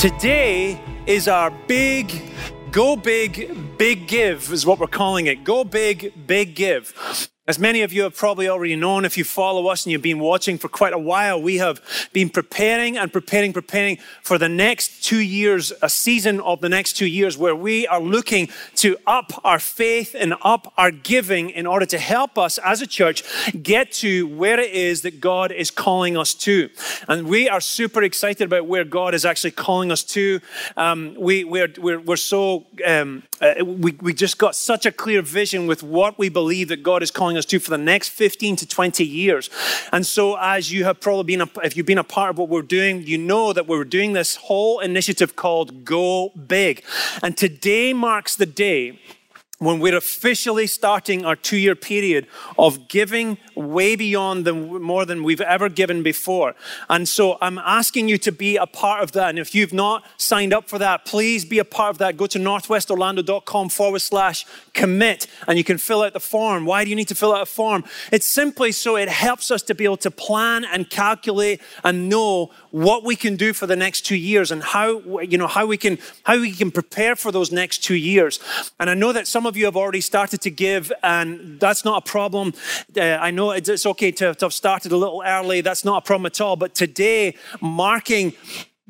Today is our big, go big, big give, is what we're calling it. Go big, big give. As many of you have probably already known, if you follow us and you've been watching for quite a while, we have been preparing and preparing, preparing for the next two years, a season of the next two years where we are looking to up our faith and up our giving in order to help us as a church get to where it is that God is calling us to. And we are super excited about where God is actually calling us to. Um, we, we're, we're, we're so, um, uh, we, we just got such a clear vision with what we believe that God is calling us to for the next 15 to 20 years. And so, as you have probably been, a, if you've been a part of what we're doing, you know that we're doing this whole initiative called Go Big. And today marks the day when we're officially starting our two year period of giving way beyond the, more than we've ever given before. And so I'm asking you to be a part of that. And if you've not signed up for that, please be a part of that. Go to northwestorlando.com forward slash commit and you can fill out the form. Why do you need to fill out a form? It's simply so it helps us to be able to plan and calculate and know what we can do for the next two years and how, you know, how we can, how we can prepare for those next two years. And I know that some of you have already started to give, and that's not a problem. Uh, I know it's okay to, to have started a little early. That's not a problem at all. But today, marking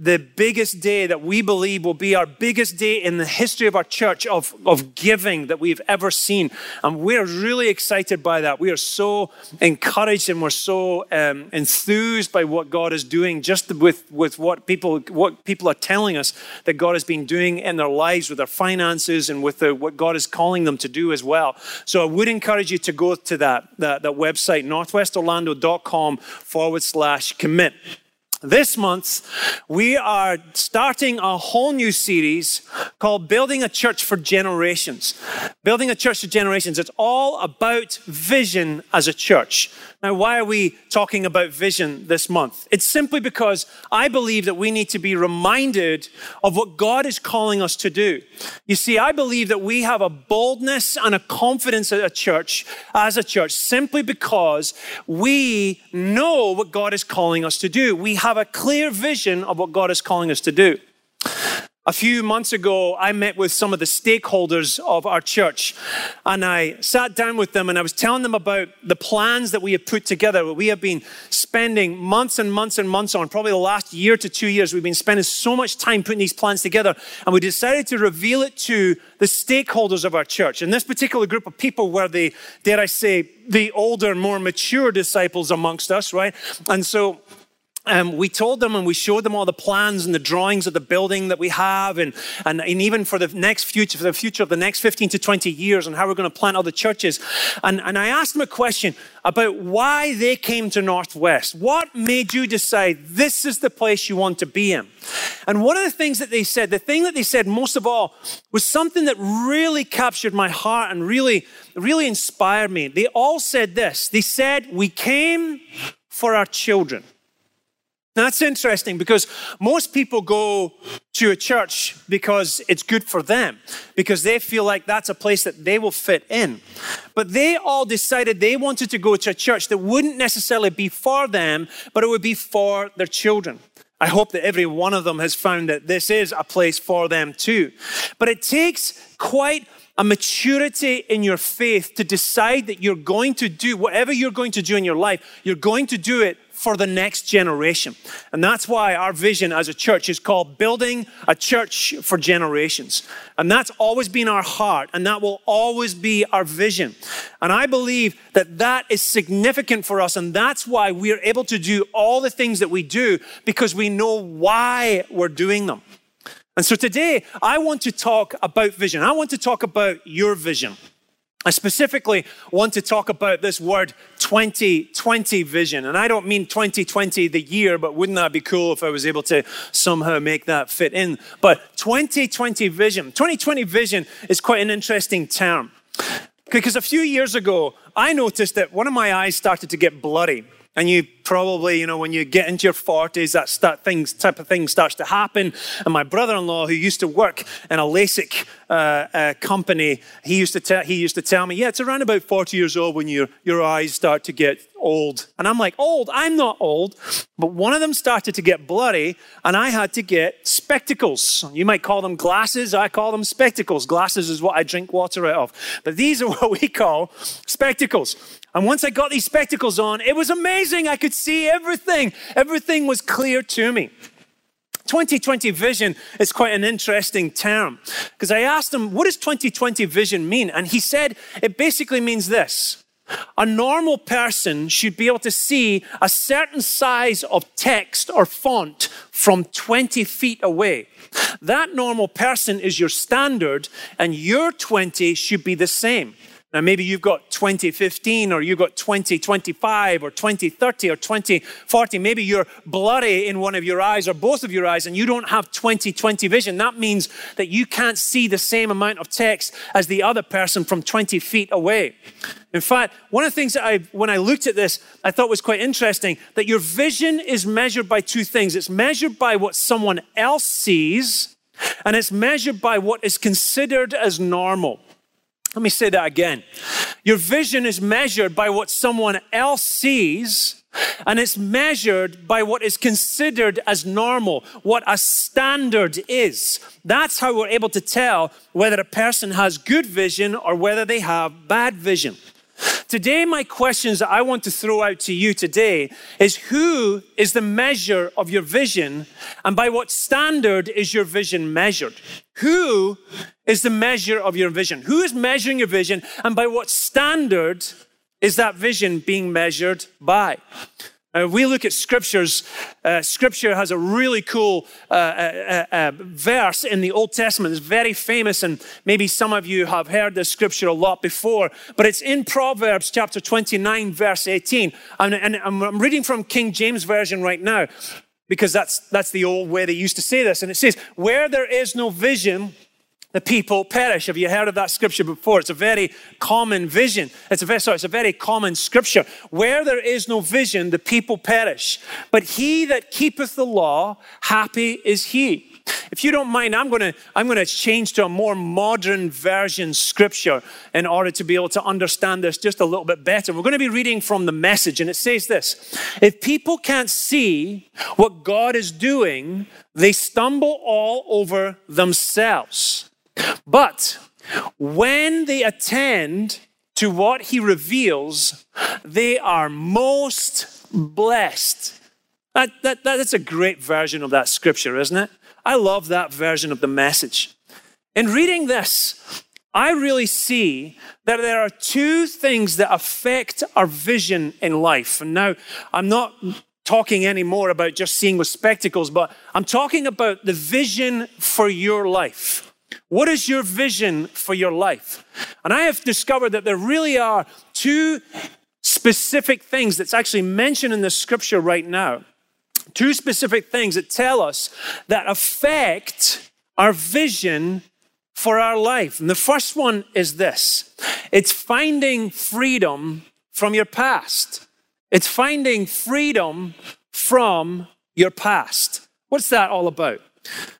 the biggest day that we believe will be our biggest day in the history of our church of, of giving that we've ever seen. And we're really excited by that. We are so encouraged and we're so um, enthused by what God is doing just with, with what people what people are telling us that God has been doing in their lives with their finances and with the, what God is calling them to do as well. So I would encourage you to go to that, that, that website, northwestorlando.com forward slash commit. This month, we are starting a whole new series called Building a Church for Generations. Building a Church for Generations. It's all about vision as a church. Now, why are we talking about vision this month? It's simply because I believe that we need to be reminded of what God is calling us to do. You see, I believe that we have a boldness and a confidence at a church, as a church, simply because we know what God is calling us to do. We have a clear vision of what God is calling us to do. A few months ago, I met with some of the stakeholders of our church, and I sat down with them and I was telling them about the plans that we have put together. We have been spending months and months and months on, probably the last year to two years, we've been spending so much time putting these plans together, and we decided to reveal it to the stakeholders of our church. And this particular group of people were the, dare I say, the older, more mature disciples amongst us, right? And so um, we told them and we showed them all the plans and the drawings of the building that we have and, and, and, even for the next future, for the future of the next 15 to 20 years and how we're going to plant other churches. And, and I asked them a question about why they came to Northwest. What made you decide this is the place you want to be in? And one of the things that they said, the thing that they said most of all was something that really captured my heart and really, really inspired me. They all said this. They said, we came for our children. Now, that's interesting because most people go to a church because it's good for them, because they feel like that's a place that they will fit in. But they all decided they wanted to go to a church that wouldn't necessarily be for them, but it would be for their children. I hope that every one of them has found that this is a place for them too. But it takes quite a maturity in your faith to decide that you're going to do whatever you're going to do in your life, you're going to do it for the next generation. And that's why our vision as a church is called Building a Church for Generations. And that's always been our heart, and that will always be our vision. And I believe that that is significant for us, and that's why we are able to do all the things that we do because we know why we're doing them. And so today, I want to talk about vision. I want to talk about your vision. I specifically want to talk about this word 2020 vision. And I don't mean 2020 the year, but wouldn't that be cool if I was able to somehow make that fit in? But 2020 vision. 2020 vision is quite an interesting term. Because a few years ago, I noticed that one of my eyes started to get blurry. And you probably, you know, when you get into your 40s, that start, things, type of thing starts to happen. And my brother-in-law, who used to work in a LASIK uh, uh, company, he used, to tell, he used to tell me, yeah, it's around about 40 years old when your, your eyes start to get old. And I'm like, old? I'm not old. But one of them started to get blurry, and I had to get spectacles. You might call them glasses. I call them spectacles. Glasses is what I drink water out of. But these are what we call spectacles. And once I got these spectacles on, it was amazing. I could see everything. Everything was clear to me. 2020 vision is quite an interesting term because I asked him, What does 2020 vision mean? And he said, It basically means this a normal person should be able to see a certain size of text or font from 20 feet away. That normal person is your standard, and your 20 should be the same. Now, maybe you've got 2015 or you've got 2025 or 2030 or 2040. Maybe you're blurry in one of your eyes or both of your eyes and you don't have 2020 vision. That means that you can't see the same amount of text as the other person from 20 feet away. In fact, one of the things that I, when I looked at this, I thought was quite interesting that your vision is measured by two things. It's measured by what someone else sees and it's measured by what is considered as normal. Let me say that again. Your vision is measured by what someone else sees, and it's measured by what is considered as normal, what a standard is. That's how we're able to tell whether a person has good vision or whether they have bad vision. Today, my questions that I want to throw out to you today is who is the measure of your vision and by what standard is your vision measured? Who is the measure of your vision? Who is measuring your vision and by what standard is that vision being measured by? Uh, we look at scriptures. Uh, scripture has a really cool uh, uh, uh, verse in the Old Testament. It's very famous, and maybe some of you have heard this scripture a lot before. But it's in Proverbs chapter 29, verse 18. And, and I'm reading from King James Version right now because that's, that's the old way they used to say this. And it says, Where there is no vision, the people perish. Have you heard of that scripture before? It's a very common vision. It's a very, sorry, it's a very common scripture. Where there is no vision, the people perish. But he that keepeth the law, happy is he. If you don't mind, I'm going to I'm going to change to a more modern version scripture in order to be able to understand this just a little bit better. We're going to be reading from the message, and it says this: If people can't see what God is doing, they stumble all over themselves. But when they attend to what he reveals, they are most blessed. That, that, that's a great version of that scripture, isn't it? I love that version of the message. In reading this, I really see that there are two things that affect our vision in life. And now, I'm not talking anymore about just seeing with spectacles, but I'm talking about the vision for your life. What is your vision for your life? And I have discovered that there really are two specific things that's actually mentioned in the scripture right now. Two specific things that tell us that affect our vision for our life. And the first one is this it's finding freedom from your past. It's finding freedom from your past. What's that all about?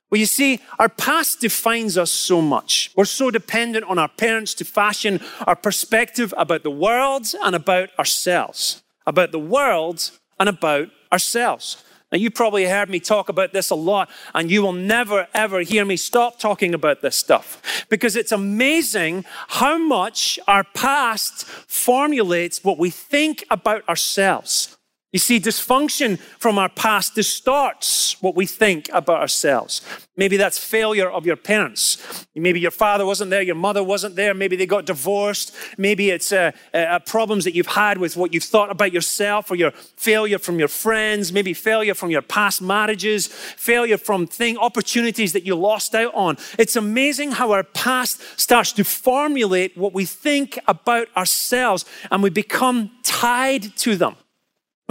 Well, you see, our past defines us so much. We're so dependent on our parents to fashion our perspective about the world and about ourselves. About the world and about ourselves. Now, you probably heard me talk about this a lot, and you will never, ever hear me stop talking about this stuff because it's amazing how much our past formulates what we think about ourselves. You see, dysfunction from our past distorts what we think about ourselves. Maybe that's failure of your parents. Maybe your father wasn't there, your mother wasn't there, maybe they got divorced. Maybe it's uh, problems that you've had with what you've thought about yourself or your failure from your friends, maybe failure from your past marriages, failure from thing, opportunities that you lost out on. It's amazing how our past starts to formulate what we think about ourselves and we become tied to them.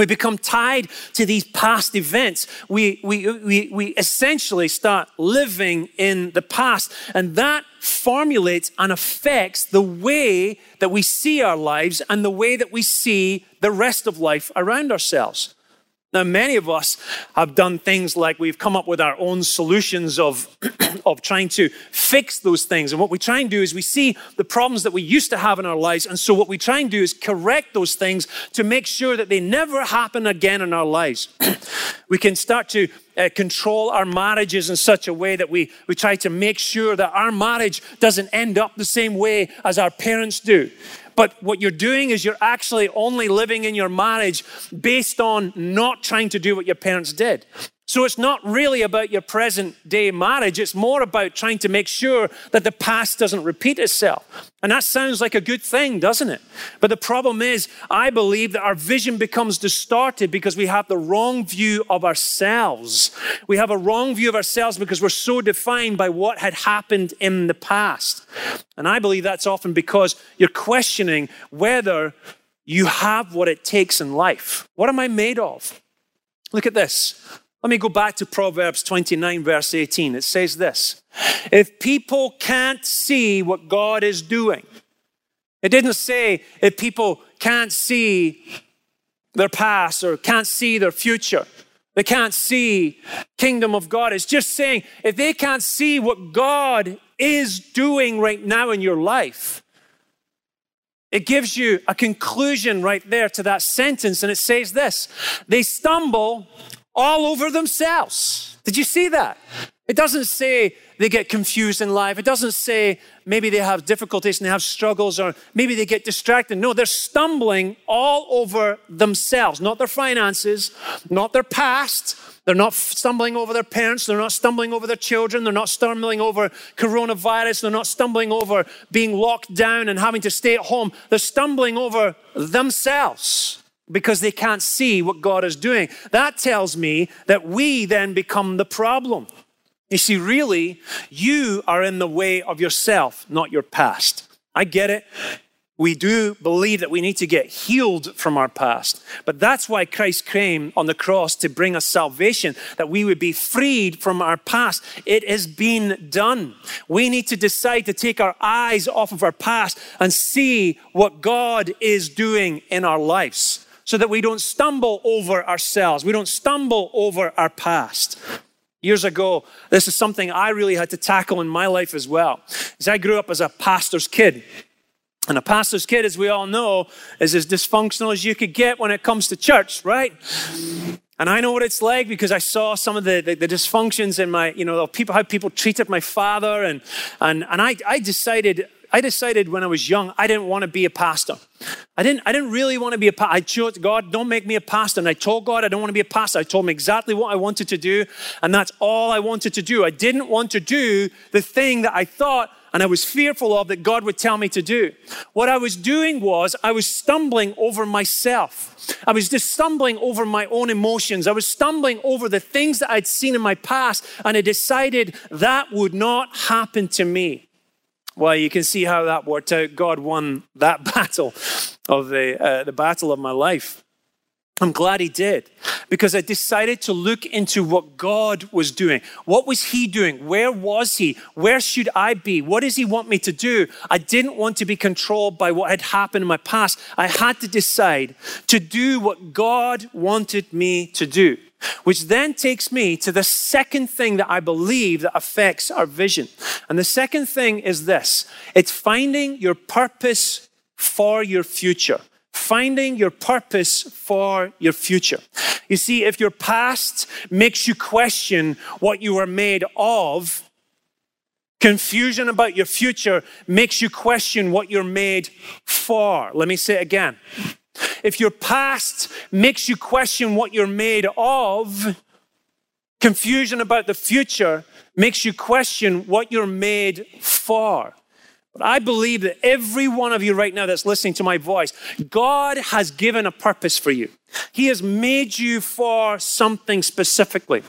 We become tied to these past events. We, we, we, we essentially start living in the past. And that formulates and affects the way that we see our lives and the way that we see the rest of life around ourselves. Now, many of us have done things like we've come up with our own solutions of, of trying to fix those things. And what we try and do is we see the problems that we used to have in our lives. And so, what we try and do is correct those things to make sure that they never happen again in our lives. we can start to uh, control our marriages in such a way that we, we try to make sure that our marriage doesn't end up the same way as our parents do. But what you're doing is you're actually only living in your marriage based on not trying to do what your parents did. So it's not really about your present day marriage. It's more about trying to make sure that the past doesn't repeat itself. And that sounds like a good thing, doesn't it? But the problem is, I believe that our vision becomes distorted because we have the wrong view of ourselves. We have a wrong view of ourselves because we're so defined by what had happened in the past. And I believe that's often because you're questioning whether you have what it takes in life. What am I made of? Look at this. Let me go back to Proverbs 29, verse 18. It says this If people can't see what God is doing, it didn't say if people can't see their past or can't see their future. They can't see kingdom of God. It's just saying if they can't see what God is doing right now in your life, it gives you a conclusion right there to that sentence, and it says this They stumble all over themselves. Did you see that? It doesn't say they get confused in life. It doesn't say maybe they have difficulties and they have struggles or maybe they get distracted. No, they're stumbling all over themselves, not their finances, not their past. They're not stumbling over their parents. They're not stumbling over their children. They're not stumbling over coronavirus. They're not stumbling over being locked down and having to stay at home. They're stumbling over themselves because they can't see what God is doing. That tells me that we then become the problem. You see, really, you are in the way of yourself, not your past. I get it. We do believe that we need to get healed from our past. But that's why Christ came on the cross to bring us salvation, that we would be freed from our past. It has been done. We need to decide to take our eyes off of our past and see what God is doing in our lives so that we don't stumble over ourselves. We don't stumble over our past. Years ago, this is something I really had to tackle in my life as well. As I grew up as a pastor's kid. And a pastor's kid, as we all know, is as dysfunctional as you could get when it comes to church, right? And I know what it's like because I saw some of the, the, the, dysfunctions in my, you know, people, how people treated my father. And, and, and I, I decided I decided when I was young, I didn't want to be a pastor. I didn't, I didn't really want to be a pastor. I chose, God, don't make me a pastor. And I told God I don't want to be a pastor. I told him exactly what I wanted to do. And that's all I wanted to do. I didn't want to do the thing that I thought and I was fearful of that God would tell me to do. What I was doing was I was stumbling over myself. I was just stumbling over my own emotions. I was stumbling over the things that I'd seen in my past, and I decided that would not happen to me. Well, you can see how that worked out. God won that battle of the, uh, the battle of my life. I'm glad he did because I decided to look into what God was doing. What was he doing? Where was he? Where should I be? What does he want me to do? I didn't want to be controlled by what had happened in my past. I had to decide to do what God wanted me to do. Which then takes me to the second thing that I believe that affects our vision. And the second thing is this it's finding your purpose for your future. Finding your purpose for your future. You see, if your past makes you question what you were made of, confusion about your future makes you question what you're made for. Let me say it again. If your past makes you question what you're made of, confusion about the future makes you question what you're made for. But I believe that every one of you right now that's listening to my voice, God has given a purpose for you. He has made you for something specifically.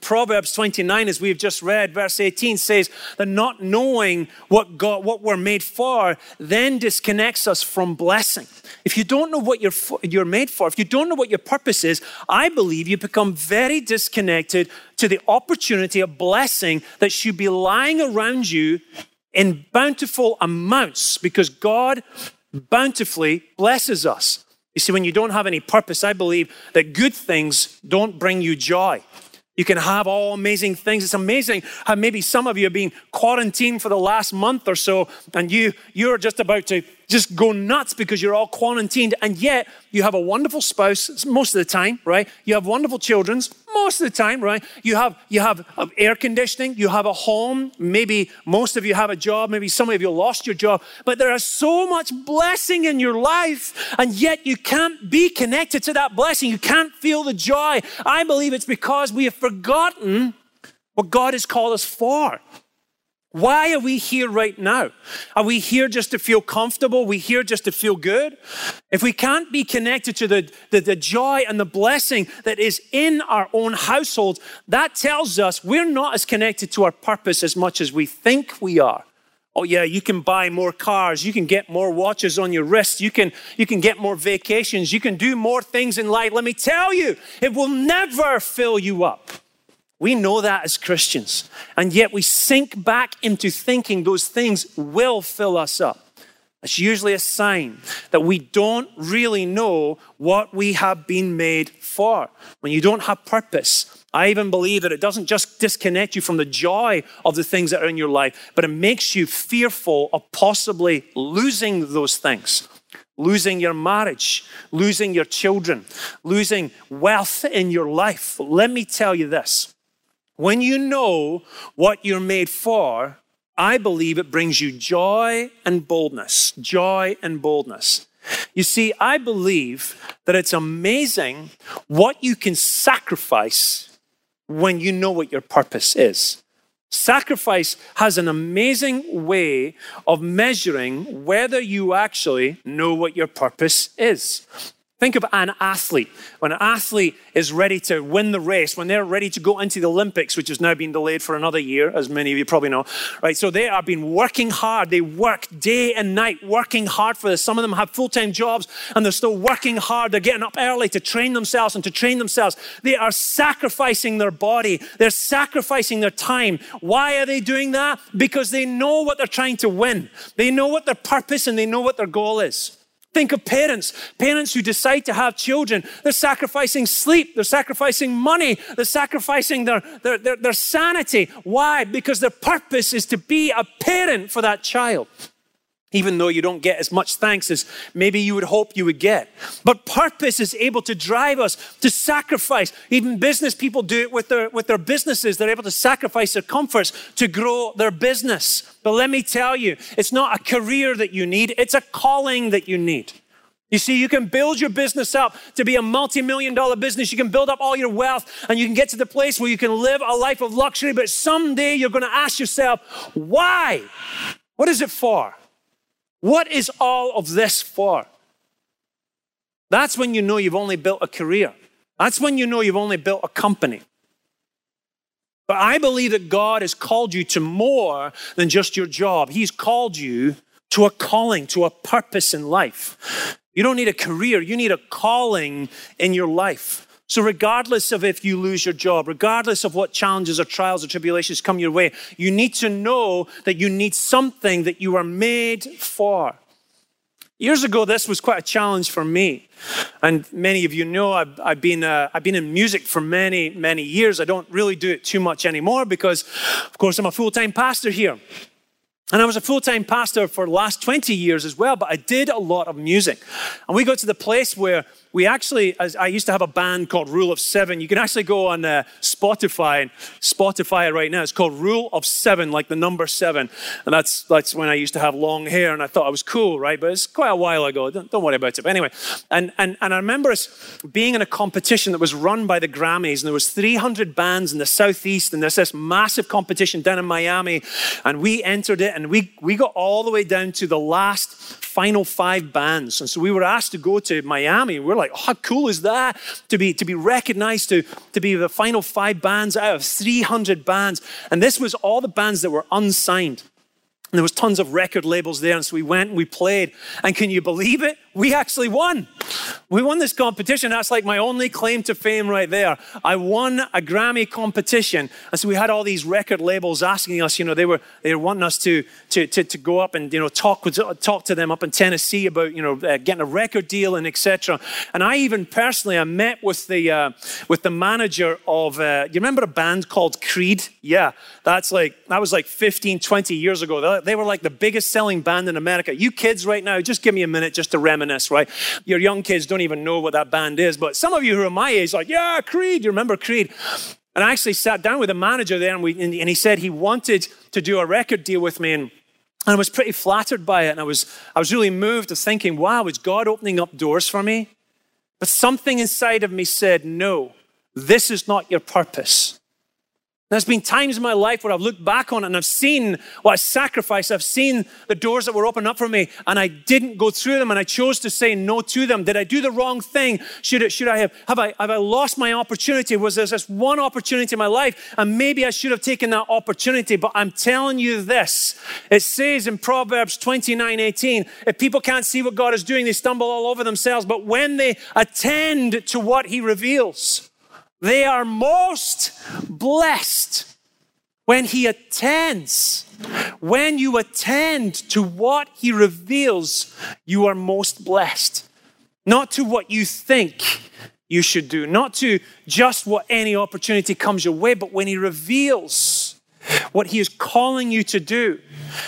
Proverbs 29, as we've just read, verse 18 says that not knowing what God, what we're made for, then disconnects us from blessing. If you don't know what you're, you're made for, if you don't know what your purpose is, I believe you become very disconnected to the opportunity of blessing that should be lying around you in bountiful amounts because God bountifully blesses us. You see, when you don't have any purpose, I believe that good things don't bring you joy. You can have all amazing things. It's amazing how maybe some of you have been quarantined for the last month or so, and you you're just about to just go nuts because you're all quarantined, and yet you have a wonderful spouse most of the time, right? You have wonderful children most of the time, right? You have you have air conditioning, you have a home, maybe most of you have a job, maybe some of you lost your job, but there is so much blessing in your life, and yet you can't be connected to that blessing. You can't feel the joy. I believe it's because we have forgotten what God has called us for. Why are we here right now? Are we here just to feel comfortable? Are we here just to feel good? If we can't be connected to the, the, the, joy and the blessing that is in our own households, that tells us we're not as connected to our purpose as much as we think we are. Oh yeah, you can buy more cars, you can get more watches on your wrist, you can you can get more vacations, you can do more things in life. Let me tell you, it will never fill you up. We know that as Christians, and yet we sink back into thinking those things will fill us up. It's usually a sign that we don't really know what we have been made for. When you don't have purpose, I even believe that it doesn't just disconnect you from the joy of the things that are in your life, but it makes you fearful of possibly losing those things losing your marriage, losing your children, losing wealth in your life. Let me tell you this when you know what you're made for, I believe it brings you joy and boldness. Joy and boldness. You see, I believe that it's amazing what you can sacrifice when you know what your purpose is. Sacrifice has an amazing way of measuring whether you actually know what your purpose is. Think of an athlete. When an athlete is ready to win the race, when they're ready to go into the Olympics, which has now been delayed for another year, as many of you probably know, right? So they have been working hard. They work day and night, working hard for this. Some of them have full time jobs and they're still working hard. They're getting up early to train themselves and to train themselves. They are sacrificing their body, they're sacrificing their time. Why are they doing that? Because they know what they're trying to win, they know what their purpose and they know what their goal is. Think of parents, parents who decide to have children. They're sacrificing sleep, they're sacrificing money, they're sacrificing their, their, their, their, sanity. Why? Because their purpose is to be a parent for that child. Even though you don't get as much thanks as maybe you would hope you would get. But purpose is able to drive us to sacrifice. Even business people do it with their, with their businesses. They're able to sacrifice their comforts to grow their business. But let me tell you, it's not a career that you need, it's a calling that you need. You see, you can build your business up to be a multi million dollar business. You can build up all your wealth and you can get to the place where you can live a life of luxury. But someday you're going to ask yourself, why? What is it for? What is all of this for? That's when you know you've only built a career. That's when you know you've only built a company. But I believe that God has called you to more than just your job. He's called you to a calling, to a purpose in life. You don't need a career, you need a calling in your life. So, regardless of if you lose your job, regardless of what challenges or trials or tribulations come your way, you need to know that you need something that you are made for. Years ago, this was quite a challenge for me. And many of you know I've, I've been, uh, I've been in music for many, many years. I don't really do it too much anymore because, of course, I'm a full time pastor here. And I was a full time pastor for the last 20 years as well, but I did a lot of music. And we got to the place where we actually, I used to have a band called Rule of Seven. You can actually go on uh, Spotify and Spotify it right now. It's called Rule of Seven, like the number seven. And that's, that's when I used to have long hair and I thought I was cool, right? But it's quite a while ago. Don't, don't worry about it. But anyway, and, and, and I remember us being in a competition that was run by the Grammys and there was 300 bands in the Southeast and there's this massive competition down in Miami and we entered it and we, we got all the way down to the last final five bands. And so we were asked to go to Miami. We're like, oh, how cool is that? To be, to be recognized, to, to be the final five bands out of 300 bands. And this was all the bands that were unsigned. And there was tons of record labels there. And so we went and we played. And can you believe it? We actually won. We won this competition. That's like my only claim to fame right there. I won a Grammy competition. And so we had all these record labels asking us, you know, they were, they were wanting us to, to, to, to go up and, you know, talk, with, talk to them up in Tennessee about, you know, uh, getting a record deal and etc. And I even personally, I met with the, uh, with the manager of, uh, you remember a band called Creed? Yeah, that's like, that was like 15, 20 years ago. They were like the biggest selling band in America. You kids right now, just give me a minute just to reminisce, right? Your young kids don't even know what that band is. But some of you who are my age, like, yeah, Creed, you remember Creed. And I actually sat down with the manager there and, we, and he said he wanted to do a record deal with me. And, and I was pretty flattered by it. And I was, I was really moved to thinking, wow, is God opening up doors for me? But something inside of me said, no, this is not your purpose. There's been times in my life where I've looked back on it and I've seen what I sacrificed. I've seen the doors that were opened up for me and I didn't go through them and I chose to say no to them. Did I do the wrong thing? Should, it, should I have, have I, have I lost my opportunity? Was there this one opportunity in my life and maybe I should have taken that opportunity? But I'm telling you this. It says in Proverbs 29, 18, if people can't see what God is doing, they stumble all over themselves. But when they attend to what he reveals, they are most blessed when he attends. When you attend to what he reveals, you are most blessed. Not to what you think you should do, not to just what any opportunity comes your way, but when he reveals what he is calling you to do,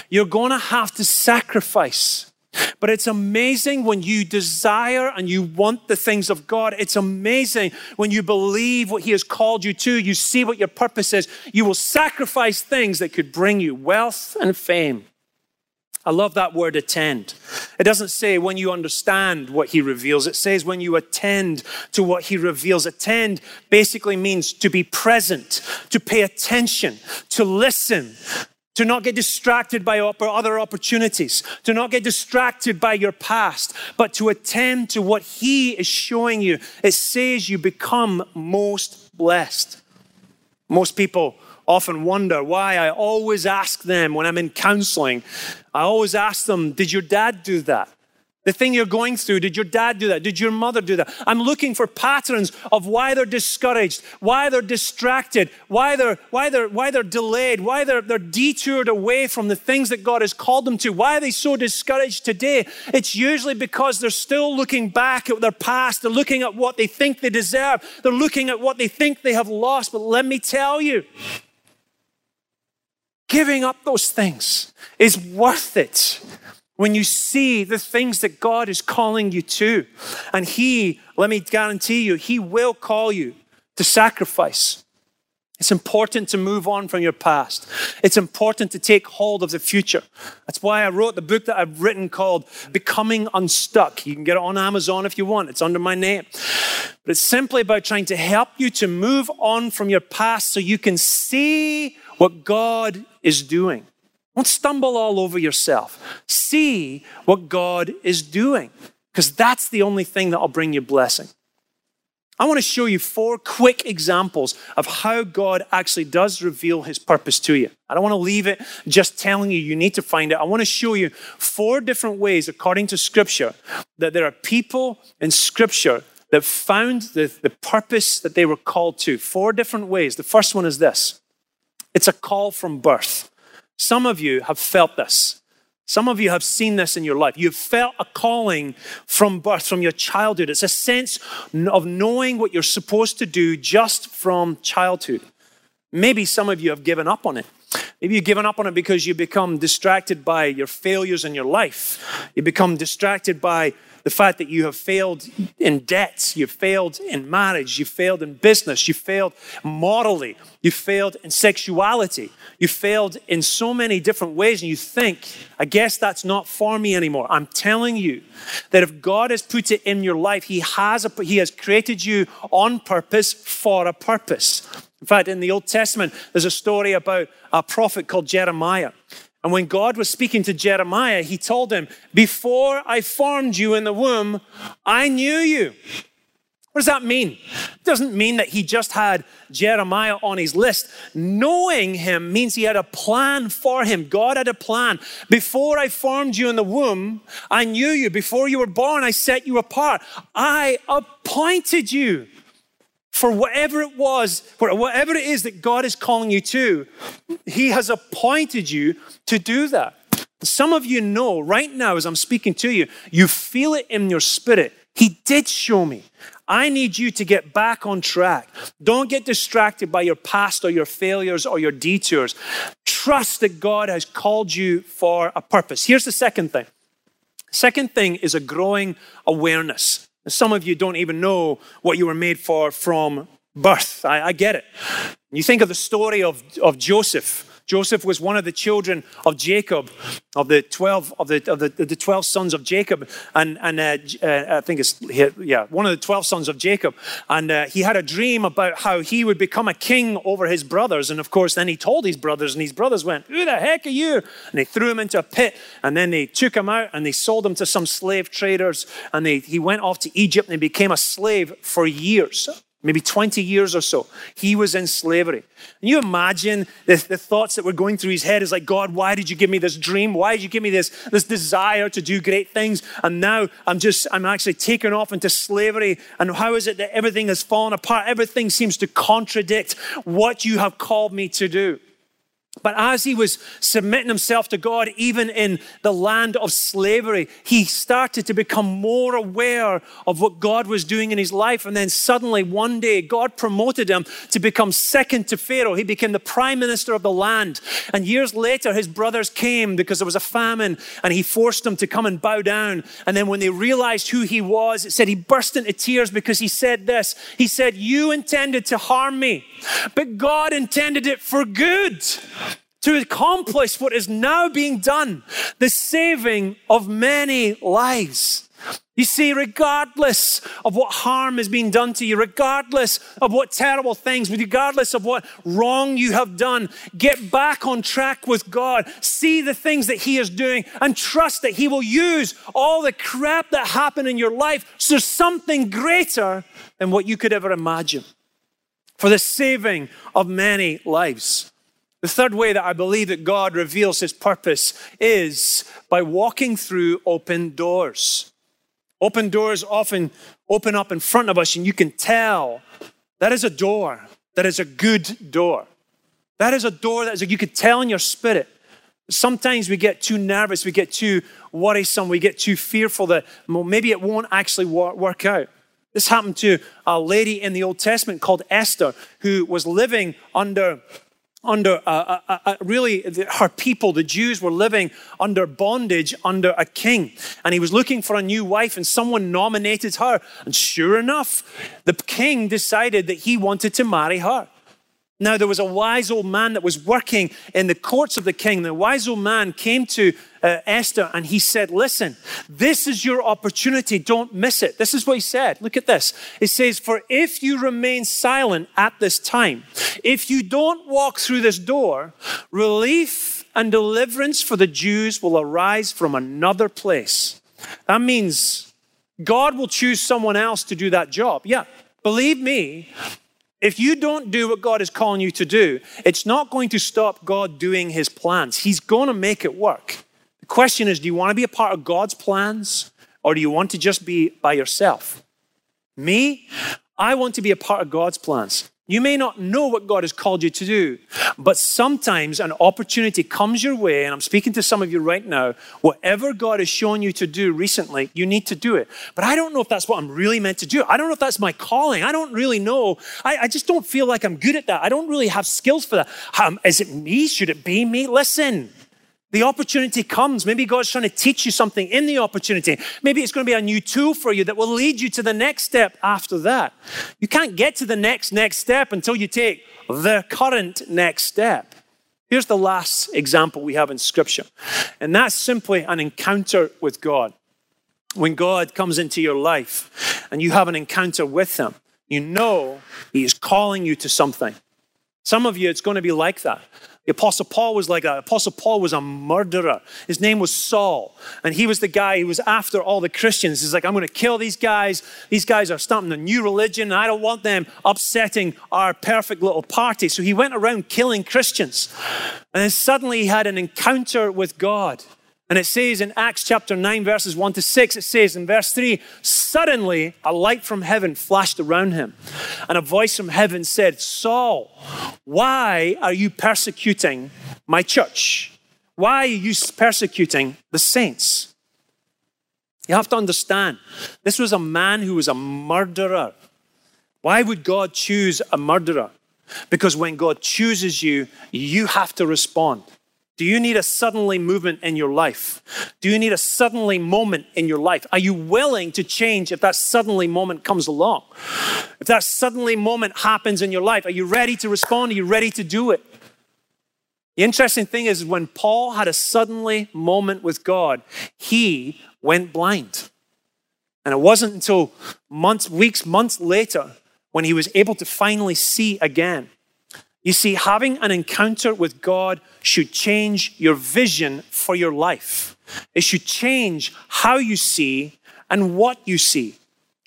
you're going to have to sacrifice. But it's amazing when you desire and you want the things of God. It's amazing when you believe what He has called you to. You see what your purpose is. You will sacrifice things that could bring you wealth and fame. I love that word attend. It doesn't say when you understand what he reveals, it says when you attend to what he reveals. Attend basically means to be present, to pay attention, to listen, to not get distracted by other opportunities, to not get distracted by your past, but to attend to what He is showing you. It says you become most blessed. Most people often wonder why I always ask them when I'm in counseling, I always ask them, Did your dad do that? The thing you're going through, did your dad do that? Did your mother do that? I'm looking for patterns of why they're discouraged, why they're distracted, why they're, why they're, why they're delayed, why they're, they're detoured away from the things that God has called them to. Why are they so discouraged today? It's usually because they're still looking back at their past. They're looking at what they think they deserve. They're looking at what they think they have lost. But let me tell you, giving up those things is worth it when you see the things that God is calling you to. And He, let me guarantee you, He will call you to sacrifice. It's important to move on from your past. It's important to take hold of the future. That's why I wrote the book that I've written called Becoming Unstuck. You can get it on Amazon if you want, it's under my name. But it's simply about trying to help you to move on from your past so you can see what God is doing. Don't stumble all over yourself. See what God is doing, because that's the only thing that will bring you blessing. I want to show you four quick examples of how God actually does reveal his purpose to you. I don't want to leave it just telling you you need to find it. I want to show you four different ways, according to Scripture, that there are people in Scripture that found the, the purpose that they were called to. Four different ways. The first one is this it's a call from birth. Some of you have felt this. Some of you have seen this in your life. You've felt a calling from birth, from your childhood. It's a sense of knowing what you're supposed to do just from childhood. Maybe some of you have given up on it. Maybe you've given up on it because you become distracted by your failures in your life. You become distracted by the fact that you have failed in debts, you failed in marriage, you failed in business, you failed morally, you failed in sexuality, you failed in so many different ways, and you think, I guess that's not for me anymore. I'm telling you that if God has put it in your life, He has, a, he has created you on purpose for a purpose. In fact, in the Old Testament, there's a story about a prophet called Jeremiah. And when God was speaking to Jeremiah, he told him, Before I formed you in the womb, I knew you. What does that mean? It doesn't mean that he just had Jeremiah on his list. Knowing him means he had a plan for him. God had a plan. Before I formed you in the womb, I knew you. Before you were born, I set you apart. I appointed you for whatever it was, for whatever it is that God is calling you to. He has appointed you to do that. Some of you know right now, as I'm speaking to you, you feel it in your spirit. He did show me. I need you to get back on track. Don't get distracted by your past or your failures or your detours. Trust that God has called you for a purpose. Here's the second thing. Second thing is a growing awareness. Some of you don't even know what you were made for from birth. I, I get it. You think of the story of, of Joseph. Joseph was one of the children of Jacob, of the 12, of the, of the, the 12 sons of Jacob. And, and uh, uh, I think it's, yeah, one of the 12 sons of Jacob. And uh, he had a dream about how he would become a king over his brothers. And of course, then he told his brothers, and his brothers went, Who the heck are you? And they threw him into a pit. And then they took him out and they sold him to some slave traders. And they, he went off to Egypt and he became a slave for years maybe 20 years or so. He was in slavery. And you imagine the, the, thoughts that were going through his head is like, God, why did you give me this dream? Why did you give me this, this desire to do great things? And now I'm just, I'm actually taken off into slavery. And how is it that everything has fallen apart? Everything seems to contradict what you have called me to do. But as he was submitting himself to God, even in the land of slavery, he started to become more aware of what God was doing in his life. And then suddenly, one day, God promoted him to become second to Pharaoh. He became the prime minister of the land. And years later, his brothers came because there was a famine and he forced them to come and bow down. And then when they realized who he was, it said he burst into tears because he said this He said, You intended to harm me, but God intended it for good to accomplish what is now being done the saving of many lives. You see, regardless of what harm is being done to you, regardless of what terrible things, regardless of what wrong you have done, get back on track with God. See the things that He is doing and trust that He will use all the crap that happened in your life there's something greater than what you could ever imagine for the saving of many lives. The third way that I believe that God reveals his purpose is by walking through open doors. Open doors often open up in front of us, and you can tell that is a door, that is a good door. That is a door that is you could tell in your spirit. Sometimes we get too nervous, we get too worrisome, we get too fearful that maybe it won't actually work out. This happened to a lady in the Old Testament called Esther, who was living under under uh, uh, uh, really her people, the Jews, were living under bondage under a king. And he was looking for a new wife, and someone nominated her. And sure enough, the king decided that he wanted to marry her. Now, there was a wise old man that was working in the courts of the king. The wise old man came to uh, Esther and he said, Listen, this is your opportunity. Don't miss it. This is what he said. Look at this. It says, For if you remain silent at this time, if you don't walk through this door, relief and deliverance for the Jews will arise from another place. That means God will choose someone else to do that job. Yeah. Believe me, if you don't do what God is calling you to do, it's not going to stop God doing his plans. He's going to make it work. The question is do you want to be a part of God's plans or do you want to just be by yourself? Me, I want to be a part of God's plans. You may not know what God has called you to do, but sometimes an opportunity comes your way, and I'm speaking to some of you right now. Whatever God has shown you to do recently, you need to do it. But I don't know if that's what I'm really meant to do. I don't know if that's my calling. I don't really know. I, I just don't feel like I'm good at that. I don't really have skills for that. Um, is it me? Should it be me? Listen, the opportunity comes. Maybe God's trying to teach you something in the opportunity. Maybe it's going to be a new tool for you that will lead you to the next step after that. You can't get to the next next step until you take the current next step. Here's the last example we have in Scripture, and that's simply an encounter with God. When God comes into your life and you have an encounter with Him, you know He is calling you to something. Some of you, it's going to be like that. The Apostle Paul was like that. Apostle Paul was a murderer. His name was Saul. And he was the guy who was after all the Christians. He's like, I'm going to kill these guys. These guys are starting a new religion, and I don't want them upsetting our perfect little party. So he went around killing Christians. And then suddenly he had an encounter with God. And it says in Acts chapter 9, verses 1 to 6, it says in verse 3 Suddenly a light from heaven flashed around him, and a voice from heaven said, Saul, why are you persecuting my church? Why are you persecuting the saints? You have to understand, this was a man who was a murderer. Why would God choose a murderer? Because when God chooses you, you have to respond. Do you need a suddenly movement in your life? Do you need a suddenly moment in your life? Are you willing to change if that suddenly moment comes along? If that suddenly moment happens in your life, are you ready to respond? Are you ready to do it? The interesting thing is, when Paul had a suddenly moment with God, he went blind. And it wasn't until months, weeks, months later when he was able to finally see again. You see, having an encounter with God should change your vision for your life. It should change how you see and what you see.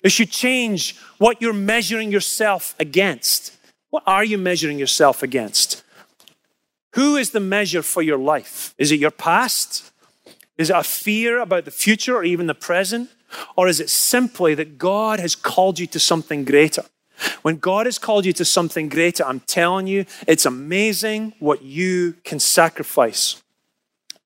It should change what you're measuring yourself against. What are you measuring yourself against? Who is the measure for your life? Is it your past? Is it a fear about the future or even the present? Or is it simply that God has called you to something greater? When God has called you to something greater, I'm telling you, it's amazing what you can sacrifice.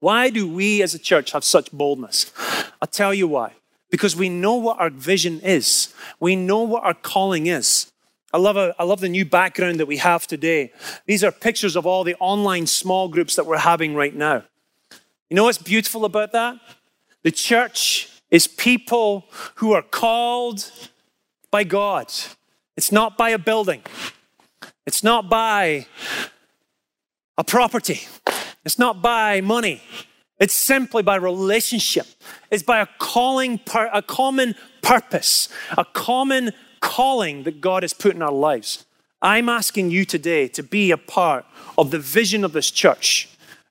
Why do we as a church have such boldness? I'll tell you why. Because we know what our vision is, we know what our calling is. I love, a, I love the new background that we have today. These are pictures of all the online small groups that we're having right now. You know what's beautiful about that? The church is people who are called by God. It's not by a building. It's not by a property. It's not by money. It's simply by relationship. It's by a calling, a common purpose, a common calling that God has put in our lives. I'm asking you today to be a part of the vision of this church.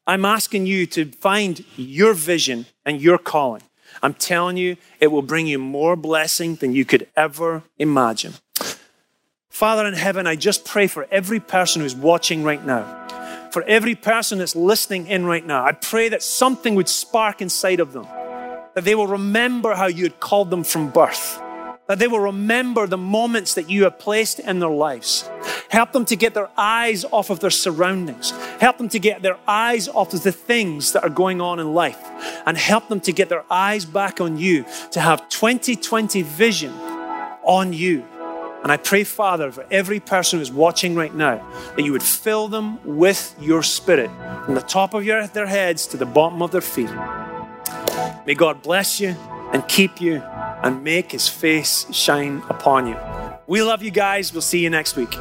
I'm asking you to find your vision and your calling. I'm telling you, it will bring you more blessing than you could ever imagine. Father in heaven, I just pray for every person who's watching right now, for every person that's listening in right now. I pray that something would spark inside of them, that they will remember how you had called them from birth, that they will remember the moments that you have placed in their lives. Help them to get their eyes off of their surroundings. Help them to get their eyes off of the things that are going on in life and help them to get their eyes back on you, to have 2020 vision on you. And I pray, Father, for every person who's watching right now, that you would fill them with your spirit from the top of your, their heads to the bottom of their feet. May God bless you and keep you and make his face shine upon you. We love you guys. We'll see you next week.